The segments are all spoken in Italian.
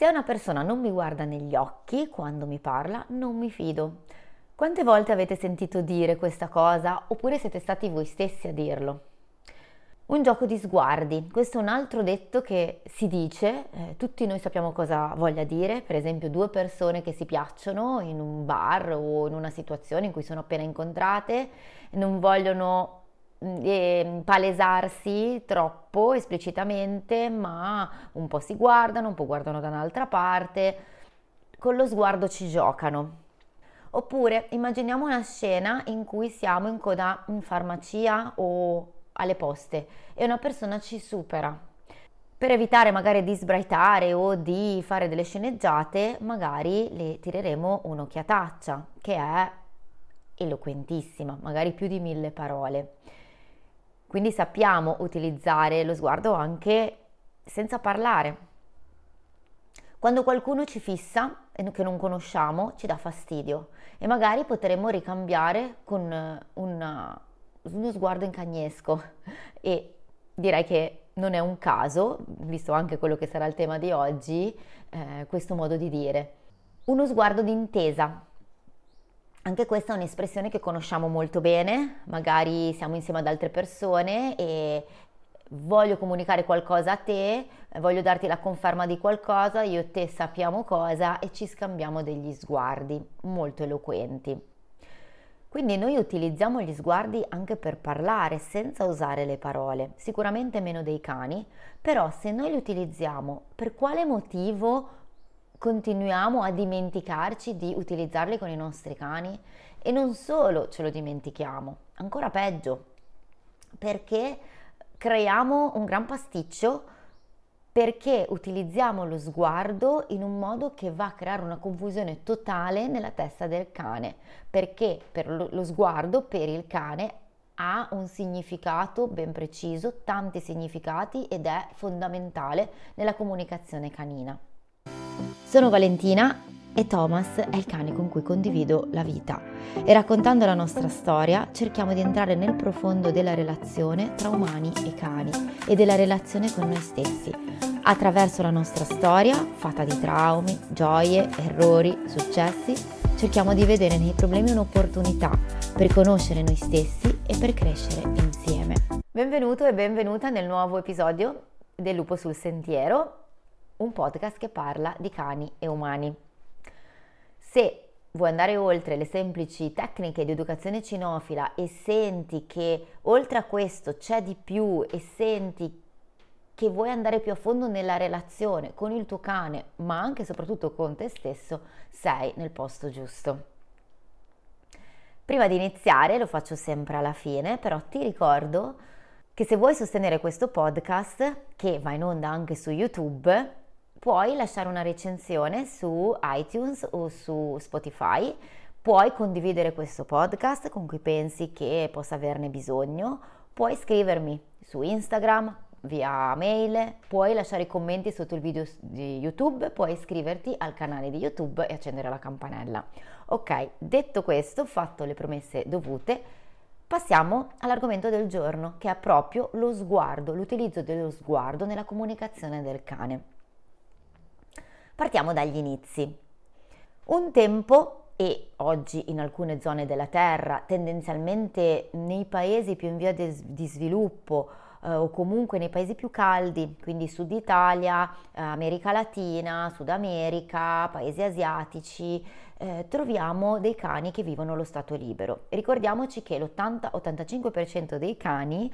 Se una persona non mi guarda negli occhi quando mi parla, non mi fido. Quante volte avete sentito dire questa cosa oppure siete stati voi stessi a dirlo? Un gioco di sguardi, questo è un altro detto che si dice, eh, tutti noi sappiamo cosa voglia dire, per esempio due persone che si piacciono in un bar o in una situazione in cui sono appena incontrate, non vogliono eh, palesarsi troppo esplicitamente, ma un po' si guardano, un po' guardano da un'altra parte, con lo sguardo ci giocano. Oppure immaginiamo una scena in cui siamo in coda in farmacia o alle poste e una persona ci supera. Per evitare magari di sbraitare o di fare delle sceneggiate, magari le tireremo un'occhiataccia che è eloquentissima, magari più di mille parole. Quindi sappiamo utilizzare lo sguardo anche senza parlare. Quando qualcuno ci fissa e che non conosciamo, ci dà fastidio e magari potremmo ricambiare con una, uno sguardo incagnesco e direi che non è un caso, visto anche quello che sarà il tema di oggi, eh, questo modo di dire. Uno sguardo di intesa. Anche questa è un'espressione che conosciamo molto bene, magari siamo insieme ad altre persone e voglio comunicare qualcosa a te, voglio darti la conferma di qualcosa, io e te sappiamo cosa e ci scambiamo degli sguardi molto eloquenti. Quindi noi utilizziamo gli sguardi anche per parlare senza usare le parole, sicuramente meno dei cani, però se noi li utilizziamo, per quale motivo continuiamo a dimenticarci di utilizzarli con i nostri cani? E non solo ce lo dimentichiamo, ancora peggio, perché creiamo un gran pasticcio perché utilizziamo lo sguardo in un modo che va a creare una confusione totale nella testa del cane, perché per lo sguardo per il cane ha un significato ben preciso, tanti significati ed è fondamentale nella comunicazione canina. Sono Valentina e Thomas è il cane con cui condivido la vita e raccontando la nostra storia cerchiamo di entrare nel profondo della relazione tra umani e cani e della relazione con noi stessi attraverso la nostra storia fatta di traumi, gioie, errori, successi cerchiamo di vedere nei problemi un'opportunità per conoscere noi stessi e per crescere insieme. Benvenuto e benvenuta nel nuovo episodio del Lupo sul Sentiero, un podcast che parla di cani e umani. Se vuoi andare oltre le semplici tecniche di educazione cinofila e senti che oltre a questo c'è di più e senti che vuoi andare più a fondo nella relazione con il tuo cane, ma anche e soprattutto con te stesso, sei nel posto giusto. Prima di iniziare, lo faccio sempre alla fine, però ti ricordo che se vuoi sostenere questo podcast, che va in onda anche su YouTube, puoi lasciare una recensione su iTunes o su Spotify, puoi condividere questo podcast con chi pensi che possa averne bisogno, puoi scrivermi su Instagram, via mail, puoi lasciare i commenti sotto il video di YouTube, puoi iscriverti al canale di YouTube e accendere la campanella. Ok, detto questo, fatto le promesse dovute, passiamo all'argomento del giorno che è proprio lo sguardo, l'utilizzo dello sguardo nella comunicazione del cane. Partiamo dagli inizi. Un tempo e oggi in alcune zone della Terra, tendenzialmente nei paesi più in via di sviluppo eh, o comunque nei paesi più caldi, quindi Sud Italia, eh, America Latina, Sud America, paesi asiatici, eh, troviamo dei cani che vivono lo stato libero. Ricordiamoci che l'80-85% dei cani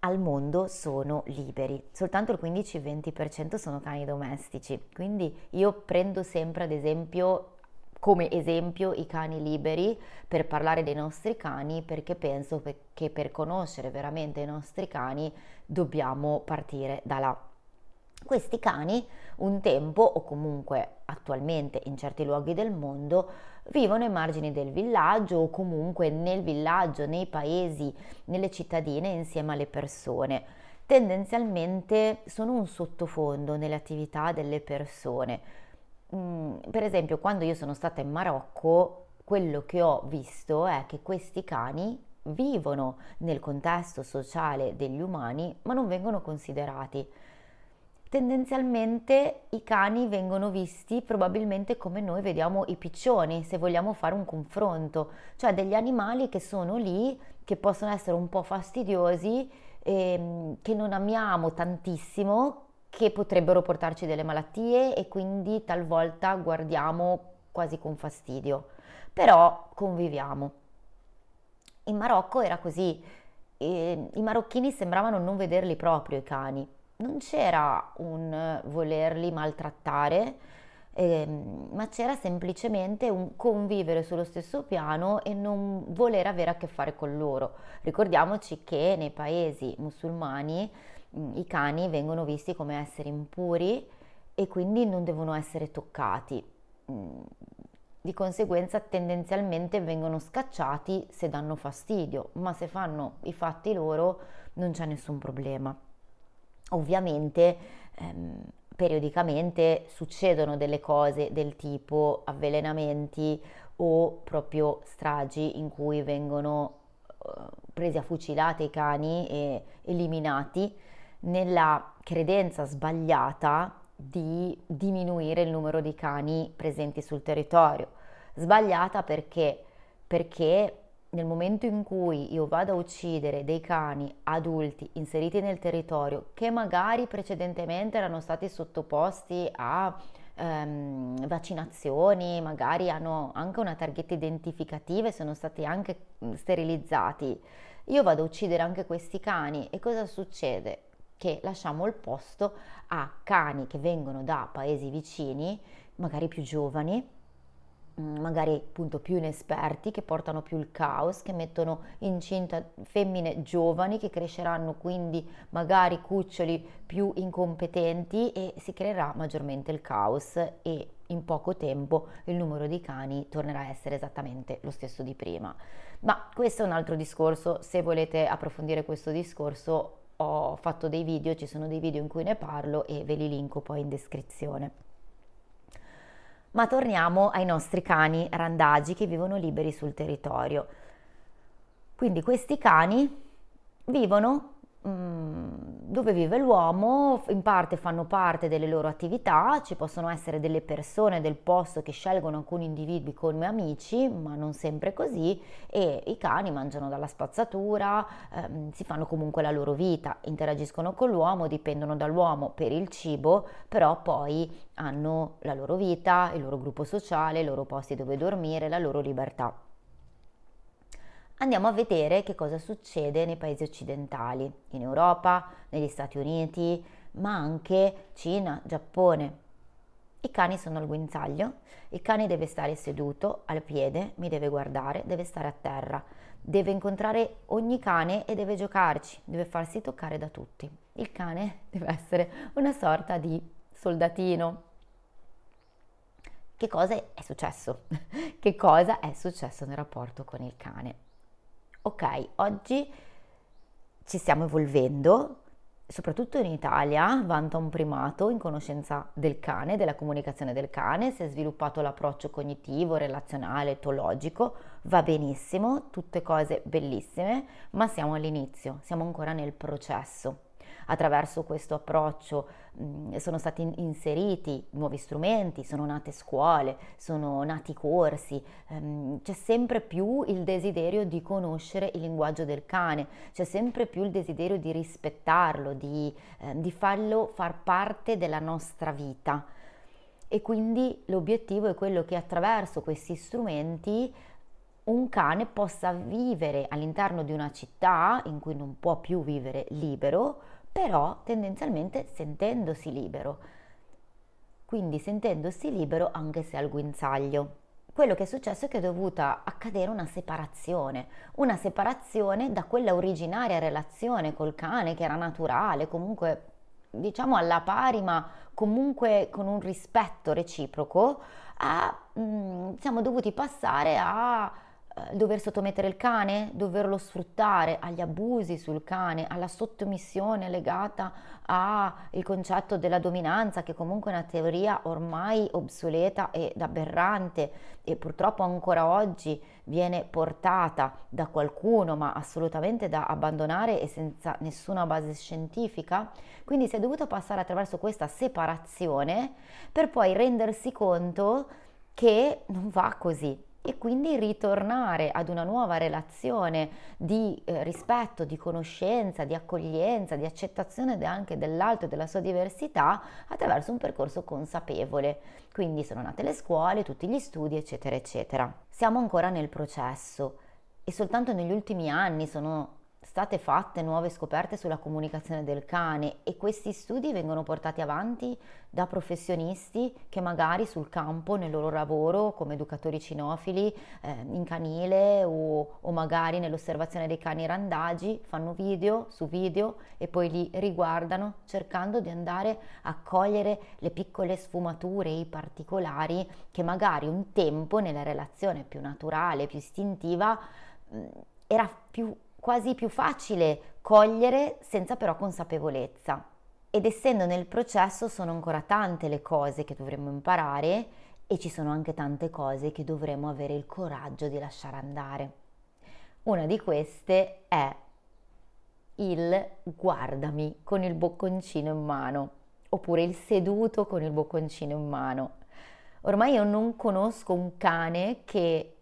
al mondo sono liberi, soltanto il 15-20% sono cani domestici. Quindi io prendo sempre ad esempio come esempio i cani liberi per parlare dei nostri cani perché penso che per conoscere veramente i nostri cani dobbiamo partire da là. Questi cani un tempo o comunque attualmente in certi luoghi del mondo vivono ai margini del villaggio o comunque nel villaggio, nei paesi, nelle cittadine insieme alle persone. Tendenzialmente sono un sottofondo nelle attività delle persone. Mm, per esempio, quando io sono stata in Marocco, quello che ho visto è che questi cani vivono nel contesto sociale degli umani, ma non vengono considerati tendenzialmente i cani vengono visti probabilmente come noi vediamo i piccioni, se vogliamo fare un confronto, cioè degli animali che sono lì, che possono essere un po' fastidiosi, ehm, che non amiamo tantissimo, che potrebbero portarci delle malattie e quindi talvolta guardiamo quasi con fastidio, però conviviamo. In Marocco era così, e i marocchini sembravano non vederli proprio i cani, non c'era un volerli maltrattare, ehm, ma c'era semplicemente un convivere sullo stesso piano e non voler avere a che fare con loro. Ricordiamoci che nei paesi musulmani mm, i cani vengono visti come esseri impuri e quindi non devono essere toccati. Mm, di conseguenza tendenzialmente vengono scacciati se danno fastidio, ma se fanno i fatti loro non c'è nessun problema. Ovviamente ehm, periodicamente succedono delle cose del tipo avvelenamenti o proprio stragi in cui vengono eh, presi a fucilate i cani e eliminati nella credenza sbagliata di diminuire il numero di cani presenti sul territorio. Sbagliata perché? Perché nel momento in cui io vado a uccidere dei cani adulti inseriti nel territorio che magari precedentemente erano stati sottoposti a ehm, vaccinazioni, magari hanno anche una targhetta identificativa e sono stati anche sterilizzati, io vado a uccidere anche questi cani e cosa succede? Che lasciamo il posto a cani che vengono da paesi vicini, magari più giovani, magari appunto più inesperti che portano più il caos, che mettono incinta femmine giovani che cresceranno quindi magari cuccioli più incompetenti e si creerà maggiormente il caos e in poco tempo il numero di cani tornerà a essere esattamente lo stesso di prima. Ma questo è un altro discorso, se volete approfondire questo discorso ho fatto dei video, ci sono dei video in cui ne parlo e ve li linko poi in descrizione. Ma torniamo ai nostri cani randagi che vivono liberi sul territorio. Quindi questi cani vivono mm, dove vive l'uomo, in parte fanno parte delle loro attività, ci possono essere delle persone del posto che scelgono alcuni individui come amici, ma non sempre così, e i cani mangiano dalla spazzatura, ehm, si fanno comunque la loro vita, interagiscono con l'uomo, dipendono dall'uomo per il cibo, però poi hanno la loro vita, il loro gruppo sociale, i loro posti dove dormire, la loro libertà andiamo a vedere che cosa succede nei paesi occidentali, in Europa, negli Stati Uniti, ma anche Cina, Giappone. I cani sono al guinzaglio, il cane deve stare seduto al piede, mi deve guardare, deve stare a terra, deve incontrare ogni cane e deve giocarci, deve farsi toccare da tutti. Il cane deve essere una sorta di soldatino. Che cosa è successo? che cosa è successo nel rapporto con il cane? Ok, oggi ci stiamo evolvendo, soprattutto in Italia, vanta un primato in conoscenza del cane, della comunicazione del cane, si è sviluppato l'approccio cognitivo, relazionale, etologico, va benissimo, tutte cose bellissime, ma siamo all'inizio, siamo ancora nel processo attraverso questo approccio mh, sono stati inseriti nuovi strumenti, sono nate scuole, sono nati corsi, ehm, c'è sempre più il desiderio di conoscere il linguaggio del cane, c'è sempre più il desiderio di rispettarlo, di, eh, di farlo far parte della nostra vita. E quindi l'obiettivo è quello che attraverso questi strumenti un cane possa vivere all'interno di una città in cui non può più vivere libero, però tendenzialmente sentendosi libero, quindi sentendosi libero anche se al guinzaglio. Quello che è successo è che è dovuta accadere una separazione, una separazione da quella originaria relazione col cane che era naturale, comunque diciamo alla pari, ma comunque con un rispetto reciproco, a, mh, mm, siamo dovuti passare a dover sottomettere il cane, doverlo sfruttare, agli abusi sul cane, alla sottomissione legata al concetto della dominanza, che comunque è una teoria ormai obsoleta ed aberrante e purtroppo ancora oggi viene portata da qualcuno, ma assolutamente da abbandonare e senza nessuna base scientifica. Quindi si è dovuto passare attraverso questa separazione per poi rendersi conto che non va così e quindi ritornare ad una nuova relazione di eh, rispetto, di conoscenza, di accoglienza, di accettazione anche dell'altro e della sua diversità attraverso un percorso consapevole. Quindi sono nate le scuole, tutti gli studi, eccetera, eccetera. Siamo ancora nel processo e soltanto negli ultimi anni sono state fatte nuove scoperte sulla comunicazione del cane e questi studi vengono portati avanti da professionisti che magari sul campo, nel loro lavoro come educatori cinofili, eh, in canile o, o magari nell'osservazione dei cani randagi, fanno video su video e poi li riguardano cercando di andare a cogliere le piccole sfumature, i particolari che magari un tempo nella relazione più naturale, più istintiva, mm, era più quasi più facile cogliere senza però consapevolezza. Ed essendo nel processo sono ancora tante le cose che dovremmo imparare e ci sono anche tante cose che dovremmo avere il coraggio di lasciare andare. Una di queste è il guardami con il bocconcino in mano, oppure il seduto con il bocconcino in mano. Ormai io non conosco un cane che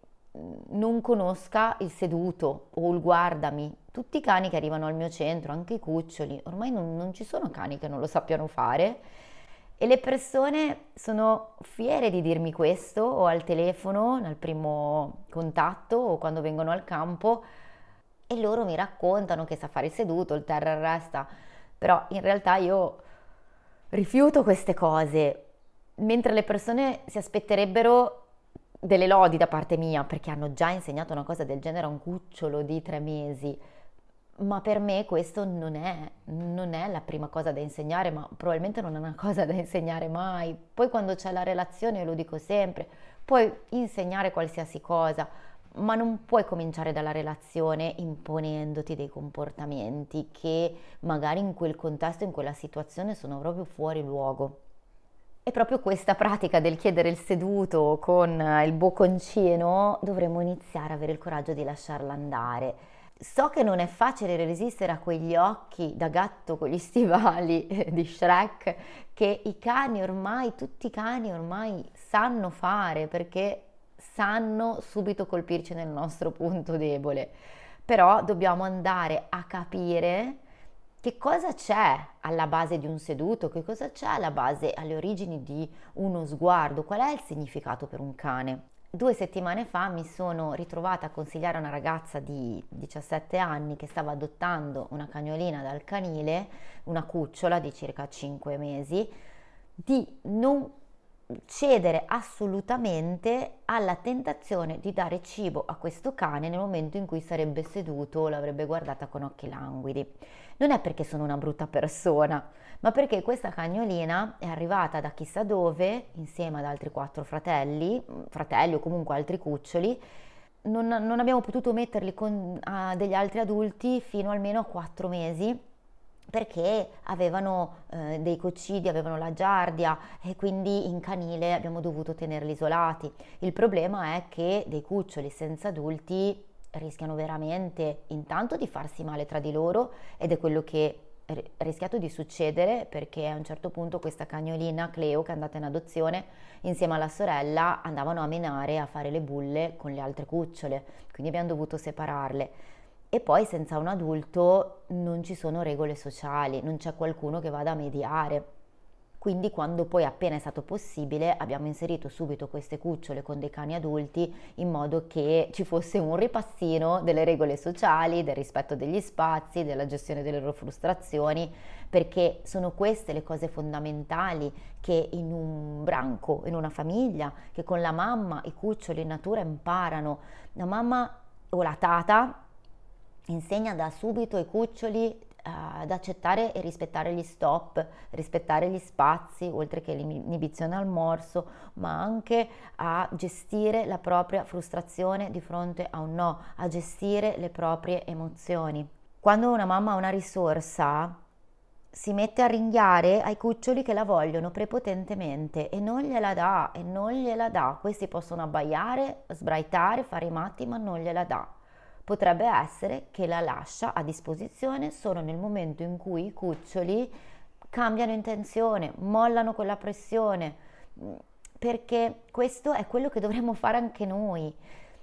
non conosca il seduto o il guardami. Tutti i cani che arrivano al mio centro, anche i cuccioli, ormai non, non ci sono cani che non lo sappiano fare. E le persone sono fiere di dirmi questo o al telefono, nel primo contatto o quando vengono al campo e loro mi raccontano che sa fare il seduto, il terra resta. Però in realtà io rifiuto queste cose, mentre le persone si aspetterebbero delle lodi da parte mia perché hanno già insegnato una cosa del genere a un cucciolo di tre mesi, ma per me questo non è, non è la prima cosa da insegnare, ma probabilmente non è una cosa da insegnare mai. Poi quando c'è la relazione, io lo dico sempre, puoi insegnare qualsiasi cosa, ma non puoi cominciare dalla relazione imponendoti dei comportamenti che magari in quel contesto, in quella situazione sono proprio fuori luogo. E proprio questa pratica del chiedere il seduto con eh, il bocconcino dovremmo iniziare a avere il coraggio di lasciarla andare. So che non è facile resistere a quegli occhi da gatto con gli stivali di Shrek che i cani ormai, tutti i cani ormai sanno fare perché sanno subito colpirci nel nostro punto debole. Però dobbiamo andare a capire che cosa c'è alla base di un seduto, che cosa c'è alla base, alle origini di uno sguardo, qual è il significato per un cane. Due settimane fa mi sono ritrovata a consigliare a una ragazza di 17 anni che stava adottando una cagnolina dal canile, una cucciola di circa 5 mesi, di non cedere assolutamente alla tentazione di dare cibo a questo cane nel momento in cui sarebbe seduto o l'avrebbe guardata con occhi languidi. Non è perché sono una brutta persona, ma perché questa cagnolina è arrivata da chissà dove, insieme ad altri quattro fratelli, fratelli o comunque altri cuccioli, non, non abbiamo potuto metterli con degli altri adulti fino almeno a quattro mesi perché avevano eh, dei coccidi, avevano la giardia e quindi in canile abbiamo dovuto tenerli isolati. Il problema è che dei cuccioli senza adulti rischiano veramente intanto di farsi male tra di loro ed è quello che è rischiato di succedere perché a un certo punto questa cagnolina Cleo che è andata in adozione insieme alla sorella andavano a menare a fare le bulle con le altre cucciole quindi abbiamo dovuto separarle e poi senza un adulto non ci sono regole sociali non c'è qualcuno che vada a mediare quindi quando poi appena è stato possibile abbiamo inserito subito queste cucciole con dei cani adulti in modo che ci fosse un ripassino delle regole sociali, del rispetto degli spazi, della gestione delle loro frustrazioni, perché sono queste le cose fondamentali che in un branco, in una famiglia, che con la mamma i cuccioli in natura imparano. La mamma o la tata insegna da subito ai cuccioli ad accettare e rispettare gli stop, rispettare gli spazi, oltre che l'inibizione al morso, ma anche a gestire la propria frustrazione di fronte a un no, a gestire le proprie emozioni. Quando una mamma ha una risorsa, si mette a ringhiare ai cuccioli che la vogliono prepotentemente e non gliela dà, e non gliela dà. Questi possono abbaiare, sbraitare, fare i matti, ma non gliela dà. Potrebbe essere che la lascia a disposizione solo nel momento in cui i cuccioli cambiano intenzione, mollano quella pressione, perché questo è quello che dovremmo fare anche noi.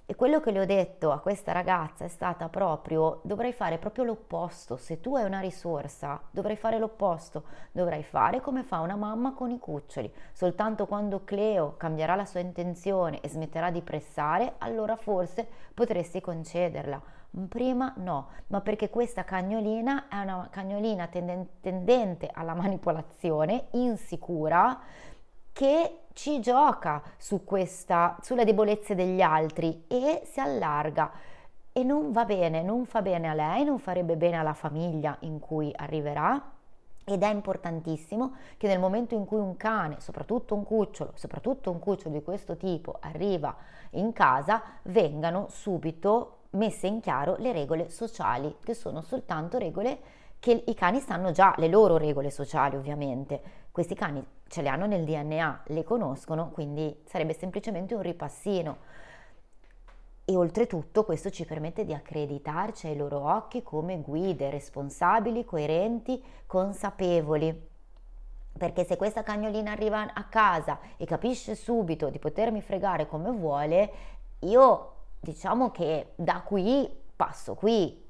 E quello che le ho detto a questa ragazza è stata proprio, dovrai fare proprio l'opposto, se tu hai una risorsa dovrai fare l'opposto, dovrai fare come fa una mamma con i cuccioli, soltanto quando Cleo cambierà la sua intenzione e smetterà di pressare, allora forse potresti concederla. Prima no, ma perché questa cagnolina è una cagnolina tendente alla manipolazione, insicura, che ci gioca su questa, sulle debolezze degli altri e si allarga e non va bene, non fa bene a lei, non farebbe bene alla famiglia in cui arriverà. Ed è importantissimo che nel momento in cui un cane, soprattutto un cucciolo, soprattutto un cucciolo di questo tipo, arriva in casa, vengano subito messe in chiaro le regole sociali, che sono soltanto regole che i cani sanno già, le loro regole sociali ovviamente. Questi cani ce le hanno nel DNA, le conoscono, quindi sarebbe semplicemente un ripassino. E oltretutto questo ci permette di accreditarci ai loro occhi come guide responsabili, coerenti, consapevoli. Perché se questa cagnolina arriva a casa e capisce subito di potermi fregare come vuole, io diciamo che da qui passo qui,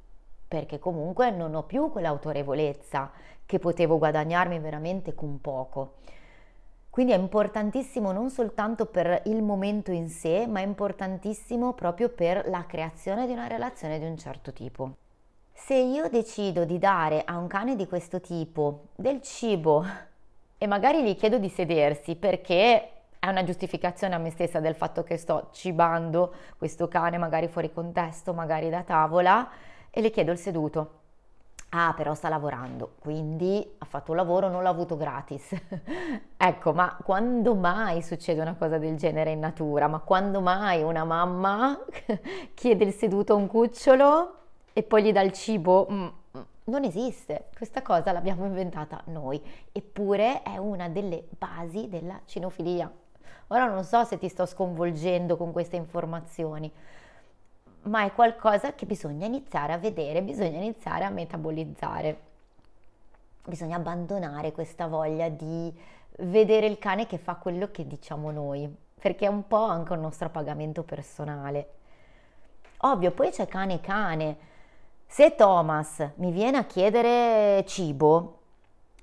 perché comunque non ho più quell'autorevolezza che potevo guadagnarmi veramente con poco. Quindi è importantissimo non soltanto per il momento in sé, ma è importantissimo proprio per la creazione di una relazione di un certo tipo. Se io decido di dare a un cane di questo tipo del cibo e magari gli chiedo di sedersi perché è una giustificazione a me stessa del fatto che sto cibando questo cane magari fuori contesto, magari da tavola, e le chiedo il seduto. Ah, però sta lavorando, quindi ha fatto un lavoro, non l'ha avuto gratis. ecco, ma quando mai succede una cosa del genere in natura? Ma quando mai una mamma chiede il seduto a un cucciolo e poi gli dà il cibo? Mm, mm, non esiste, questa cosa l'abbiamo inventata noi, eppure è una delle basi della cinofilia. Ora non so se ti sto sconvolgendo con queste informazioni, ma è qualcosa che bisogna iniziare a vedere, bisogna iniziare a metabolizzare. Bisogna abbandonare questa voglia di vedere il cane che fa quello che diciamo noi, perché è un po' anche un nostro pagamento personale. Ovvio, poi c'è cane cane. Se Thomas mi viene a chiedere cibo,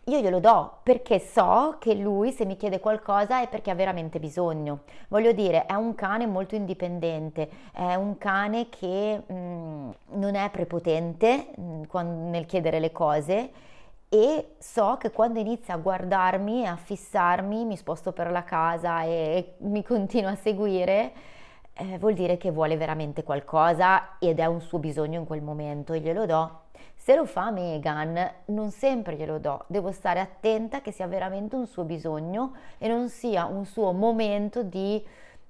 io glielo do perché so che lui se mi chiede qualcosa è perché ha veramente bisogno. Voglio dire, è un cane molto indipendente, è un cane che mh, mm, non è prepotente mh, mm, quando, nel chiedere le cose e so che quando inizia a guardarmi, a fissarmi, mi sposto per la casa e, e mi continua a seguire, eh, vuol dire che vuole veramente qualcosa ed è un suo bisogno in quel momento e glielo do. Se lo fa Megan, non sempre glielo do, devo stare attenta che sia veramente un suo bisogno e non sia un suo momento di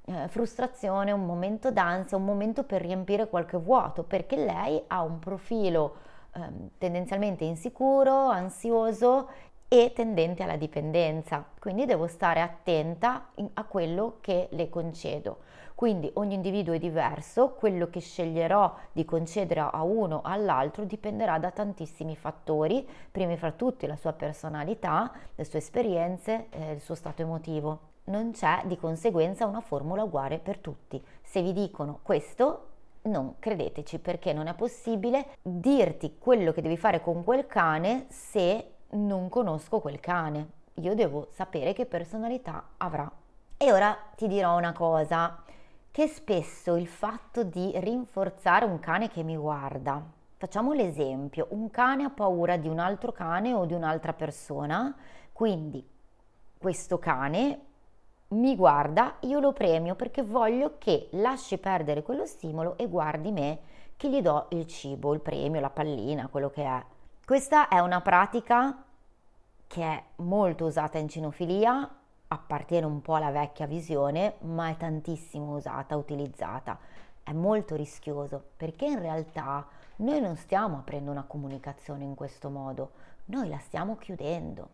eh, frustrazione, un momento d'ansia, un momento per riempire qualche vuoto, perché lei ha un profilo eh, tendenzialmente insicuro, ansioso e tendente alla dipendenza. Quindi devo stare attenta a quello che le concedo. Quindi ogni individuo è diverso, quello che sceglierò di concedere a uno o all'altro dipenderà da tantissimi fattori, primi fra tutti la sua personalità, le sue esperienze, eh, il suo stato emotivo. Non c'è di conseguenza una formula uguale per tutti. Se vi dicono questo, non credeteci perché non è possibile dirti quello che devi fare con quel cane se non conosco quel cane. Io devo sapere che personalità avrà. E ora ti dirò una cosa che spesso il fatto di rinforzare un cane che mi guarda, facciamo l'esempio, un cane ha paura di un altro cane o di un'altra persona, quindi questo cane mi guarda, io lo premio perché voglio che lasci perdere quello stimolo e guardi me che gli do il cibo, il premio, la pallina, quello che è. Questa è una pratica che è molto usata in cinofilia, appartiene un po' alla vecchia visione, ma è tantissimo usata, utilizzata. È molto rischioso perché in realtà noi non stiamo aprendo una comunicazione in questo modo, noi la stiamo chiudendo.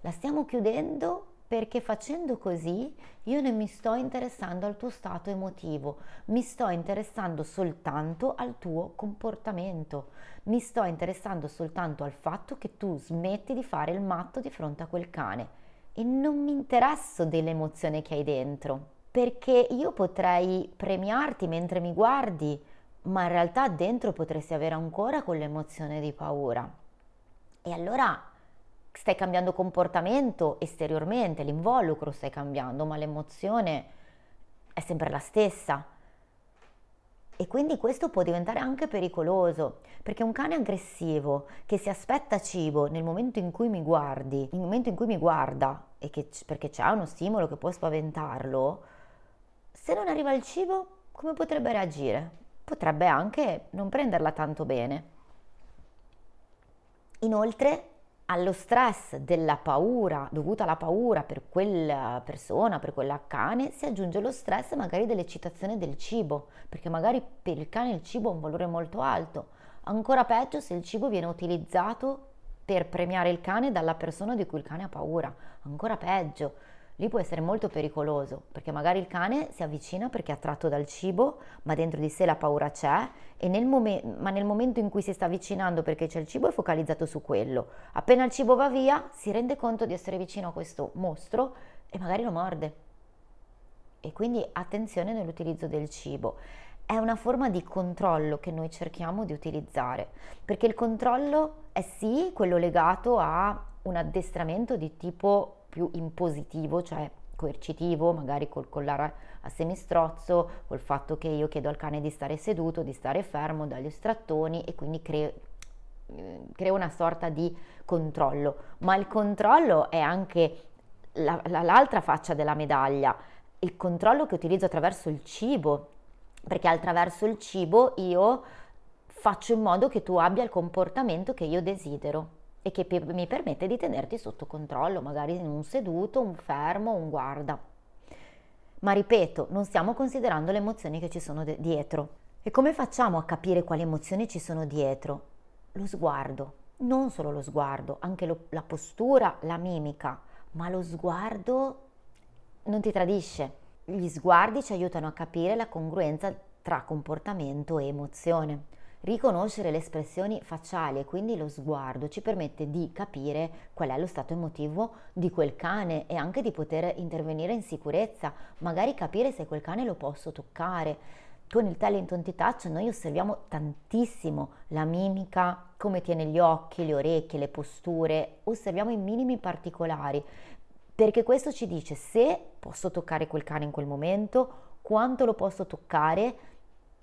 La stiamo chiudendo perché facendo così io non mi sto interessando al tuo stato emotivo, mi sto interessando soltanto al tuo comportamento, mi sto interessando soltanto al fatto che tu smetti di fare il matto di fronte a quel cane e non mi interesso dell'emozione che hai dentro, perché io potrei premiarti mentre mi guardi, ma in realtà dentro potresti avere ancora quell'emozione di paura. E allora stai cambiando comportamento esteriormente, l'involucro stai cambiando, ma l'emozione è sempre la stessa. E quindi questo può diventare anche pericoloso, perché un cane aggressivo che si aspetta cibo nel momento in cui mi guardi, nel momento in cui mi guarda, che, perché c'è uno stimolo che può spaventarlo, se non arriva il cibo, come potrebbe reagire? Potrebbe anche non prenderla tanto bene. Inoltre, allo stress della paura, dovuta alla paura per quella persona, per quella cane, si aggiunge lo stress magari dell'eccitazione del cibo, perché magari per il cane il cibo ha un valore molto alto. Ancora peggio se il cibo viene utilizzato per premiare il cane dalla persona di cui il cane ha paura. Ancora peggio lì può essere molto pericoloso perché magari il cane si avvicina perché è attratto dal cibo, ma dentro di sé la paura c'è, nel mom- ma nel momento in cui si sta avvicinando perché c'è il cibo è focalizzato su quello. Appena il cibo va via, si rende conto di essere vicino a questo mostro e magari lo morde. E quindi attenzione nell'utilizzo del cibo. È una forma di controllo che noi cerchiamo di utilizzare, perché il controllo è sì quello legato a un addestramento di tipo più impositivo, cioè coercitivo, magari col collare a semistrozzo, col fatto che io chiedo al cane di stare seduto, di stare fermo, dagli strattoni e quindi creo, creo una sorta di controllo. Ma il controllo è anche la, la, l'altra faccia della medaglia, il controllo che utilizzo attraverso il cibo, perché attraverso il cibo io faccio in modo che tu abbia il comportamento che io desidero e che mi permette di tenerti sotto controllo, magari in un seduto, un fermo, un guarda. Ma ripeto, non stiamo considerando le emozioni che ci sono de- dietro. E come facciamo a capire quali emozioni ci sono dietro? Lo sguardo, non solo lo sguardo, anche lo, la postura, la mimica, ma lo sguardo non ti tradisce. Gli sguardi ci aiutano a capire la congruenza tra comportamento e emozione. Riconoscere le espressioni facciali e quindi lo sguardo ci permette di capire qual è lo stato emotivo di quel cane e anche di poter intervenire in sicurezza, magari capire se quel cane lo posso toccare. Con il Talenton Touch noi osserviamo tantissimo la mimica, come tiene gli occhi, le orecchie, le posture, osserviamo i minimi particolari, perché questo ci dice se posso toccare quel cane in quel momento, quanto lo posso toccare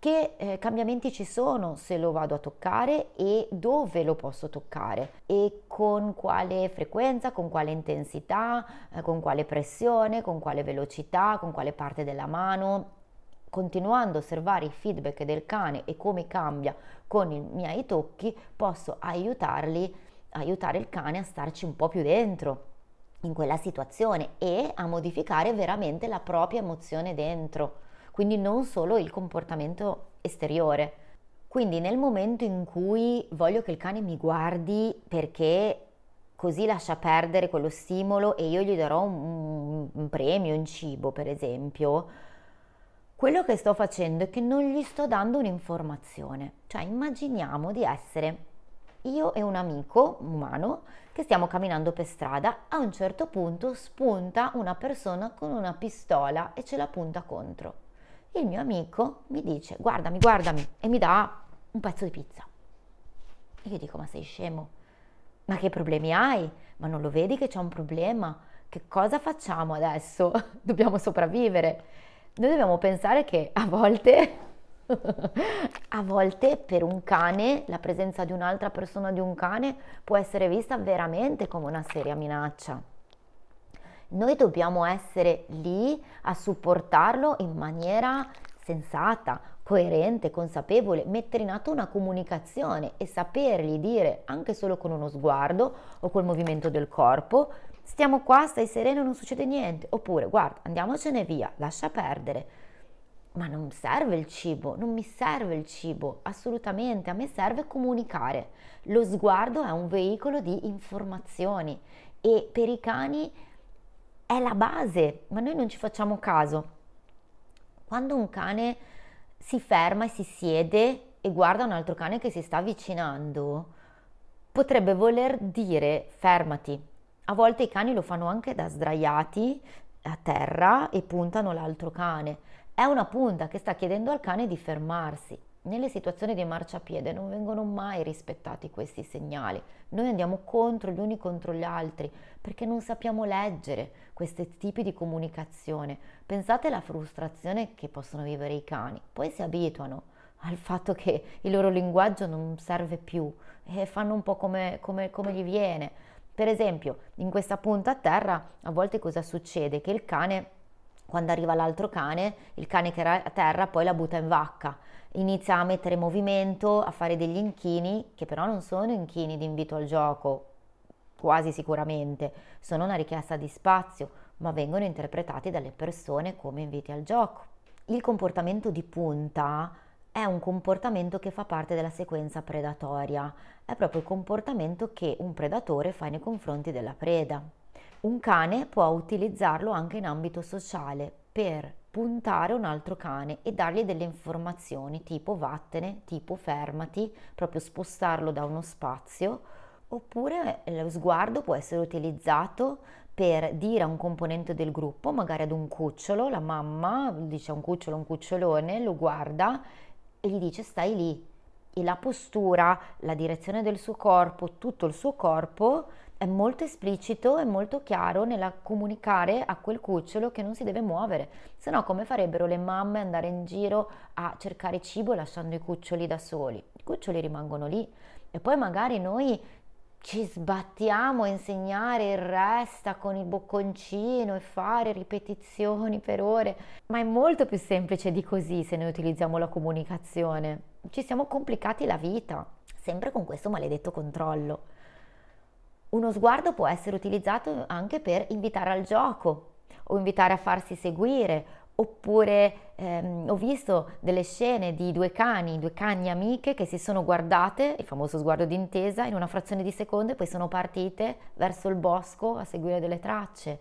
che eh, cambiamenti ci sono se lo vado a toccare e dove lo posso toccare e con quale frequenza, con quale intensità, eh, con quale pressione, con quale velocità, con quale parte della mano, continuando a osservare i feedback del cane e come cambia con i miei tocchi, posso aiutarli, aiutare il cane a starci un po' più dentro in quella situazione e a modificare veramente la propria emozione dentro quindi non solo il comportamento esteriore. Quindi nel momento in cui voglio che il cane mi guardi perché così lascia perdere quello stimolo e io gli darò un, un premio in cibo, per esempio, quello che sto facendo è che non gli sto dando un'informazione. Cioè immaginiamo di essere io e un amico umano che stiamo camminando per strada, a un certo punto spunta una persona con una pistola e ce la punta contro il mio amico mi dice guardami, guardami e mi dà un pezzo di pizza. Io dico ma sei scemo? Ma che problemi hai? Ma non lo vedi che c'è un problema? Che cosa facciamo adesso? Dobbiamo sopravvivere. Noi dobbiamo pensare che a volte, a volte per un cane, la presenza di un'altra persona di un cane può essere vista veramente come una seria minaccia. Noi dobbiamo essere lì a supportarlo in maniera sensata, coerente, consapevole, mettere in atto una comunicazione e sapergli dire anche solo con uno sguardo o col movimento del corpo stiamo qua, stai sereno, non succede niente, oppure guarda, andiamocene via, lascia perdere. Ma non serve il cibo, non mi serve il cibo, assolutamente, a me serve comunicare. Lo sguardo è un veicolo di informazioni e per i cani è la base, ma noi non ci facciamo caso. Quando un cane si ferma e si siede e guarda un altro cane che si sta avvicinando, potrebbe voler dire fermati. A volte i cani lo fanno anche da sdraiati a terra e puntano l'altro cane. È una punta che sta chiedendo al cane di fermarsi. Nelle situazioni di marciapiede non vengono mai rispettati questi segnali. Noi andiamo contro gli uni contro gli altri perché non sappiamo leggere questi tipi di comunicazione. Pensate alla frustrazione che possono vivere i cani. Poi si abituano al fatto che il loro linguaggio non serve più e fanno un po' come, come, come gli viene. Per esempio, in questa punta a terra, a volte cosa succede? Che il cane, quando arriva l'altro cane, il cane che era a terra poi la butta in vacca inizia a mettere movimento, a fare degli inchini, che però non sono inchini di invito al gioco, quasi sicuramente, sono una richiesta di spazio, ma vengono interpretati dalle persone come inviti al gioco. Il comportamento di punta è un comportamento che fa parte della sequenza predatoria, è proprio il comportamento che un predatore fa nei confronti della preda. Un cane può utilizzarlo anche in ambito sociale per puntare un altro cane e dargli delle informazioni tipo vattene, tipo fermati, proprio spostarlo da uno spazio, oppure lo sguardo può essere utilizzato per dire a un componente del gruppo, magari ad un cucciolo, la mamma dice a un cucciolo, un cucciolone, lo guarda e gli dice stai lì. E la postura, la direzione del suo corpo, tutto il suo corpo è molto esplicito e molto chiaro nella comunicare a quel cucciolo che non si deve muovere, se no come farebbero le mamme andare in giro a cercare cibo lasciando i cuccioli da soli? I cuccioli rimangono lì e poi magari noi ci sbattiamo a insegnare il resta con il bocconcino e fare ripetizioni per ore, ma è molto più semplice di così se noi utilizziamo la comunicazione. Ci siamo complicati la vita, sempre con questo maledetto controllo. Uno sguardo può essere utilizzato anche per invitare al gioco o invitare a farsi seguire, oppure ehm, ho visto delle scene di due cani, due cani amiche che si sono guardate, il famoso sguardo d'intesa, in una frazione di secondo e poi sono partite verso il bosco a seguire delle tracce.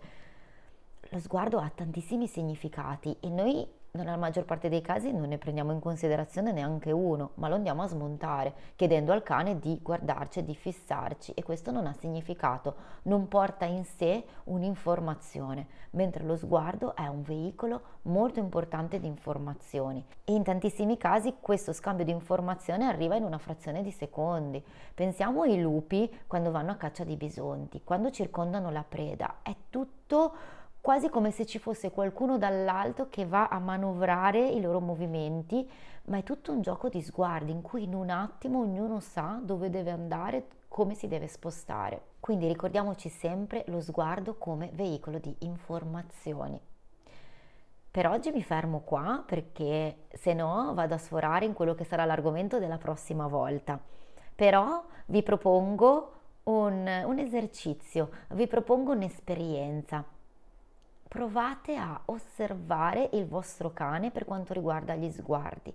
Lo sguardo ha tantissimi significati e noi nella maggior parte dei casi non ne prendiamo in considerazione neanche uno, ma lo andiamo a smontare, chiedendo al cane di guardarci, di fissarci e questo non ha significato, non porta in sé un'informazione, mentre lo sguardo è un veicolo molto importante di informazioni e in tantissimi casi questo scambio di informazione arriva in una frazione di secondi. Pensiamo ai lupi quando vanno a caccia di bisonti, quando circondano la preda, è tutto quasi come se ci fosse qualcuno dall'alto che va a manovrare i loro movimenti, ma è tutto un gioco di sguardi in cui in un attimo ognuno sa dove deve andare, come si deve spostare. Quindi ricordiamoci sempre lo sguardo come veicolo di informazioni. Per oggi mi fermo qua perché se no vado a sforare in quello che sarà l'argomento della prossima volta. Però vi propongo un, un esercizio, vi propongo un'esperienza provate a osservare il vostro cane per quanto riguarda gli sguardi.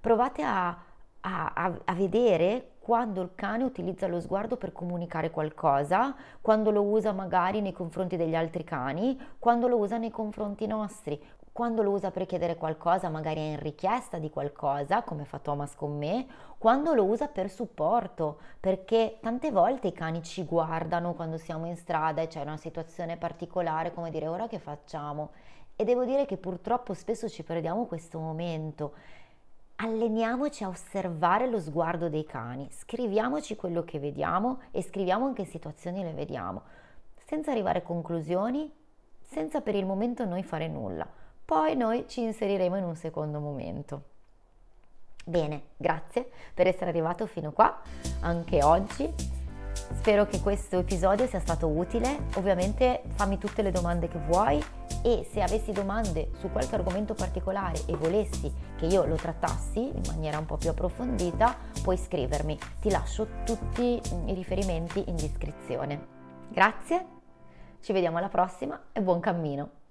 Provate a, a, a, vedere quando il cane utilizza lo sguardo per comunicare qualcosa, quando lo usa magari nei confronti degli altri cani, quando lo usa nei confronti nostri, quando lo usa per chiedere qualcosa, magari è in richiesta di qualcosa, come fa Thomas con me, quando lo usa per supporto, perché tante volte i cani ci guardano quando siamo in strada e c'è una situazione particolare, come dire ora che facciamo. E devo dire che purtroppo spesso ci perdiamo questo momento. Alleniamoci a osservare lo sguardo dei cani, scriviamoci quello che vediamo e scriviamo in che situazioni le vediamo, senza arrivare a conclusioni, senza per il momento noi fare nulla poi noi ci inseriremo in un secondo momento. Bene, grazie per essere arrivato fino qua anche oggi. Spero che questo episodio sia stato utile. Ovviamente fammi tutte le domande che vuoi e se avessi domande su qualche argomento particolare e volessi che io lo trattassi in maniera un po' più approfondita, puoi scrivermi. Ti lascio tutti i riferimenti in descrizione. Grazie, ci vediamo alla prossima e buon cammino!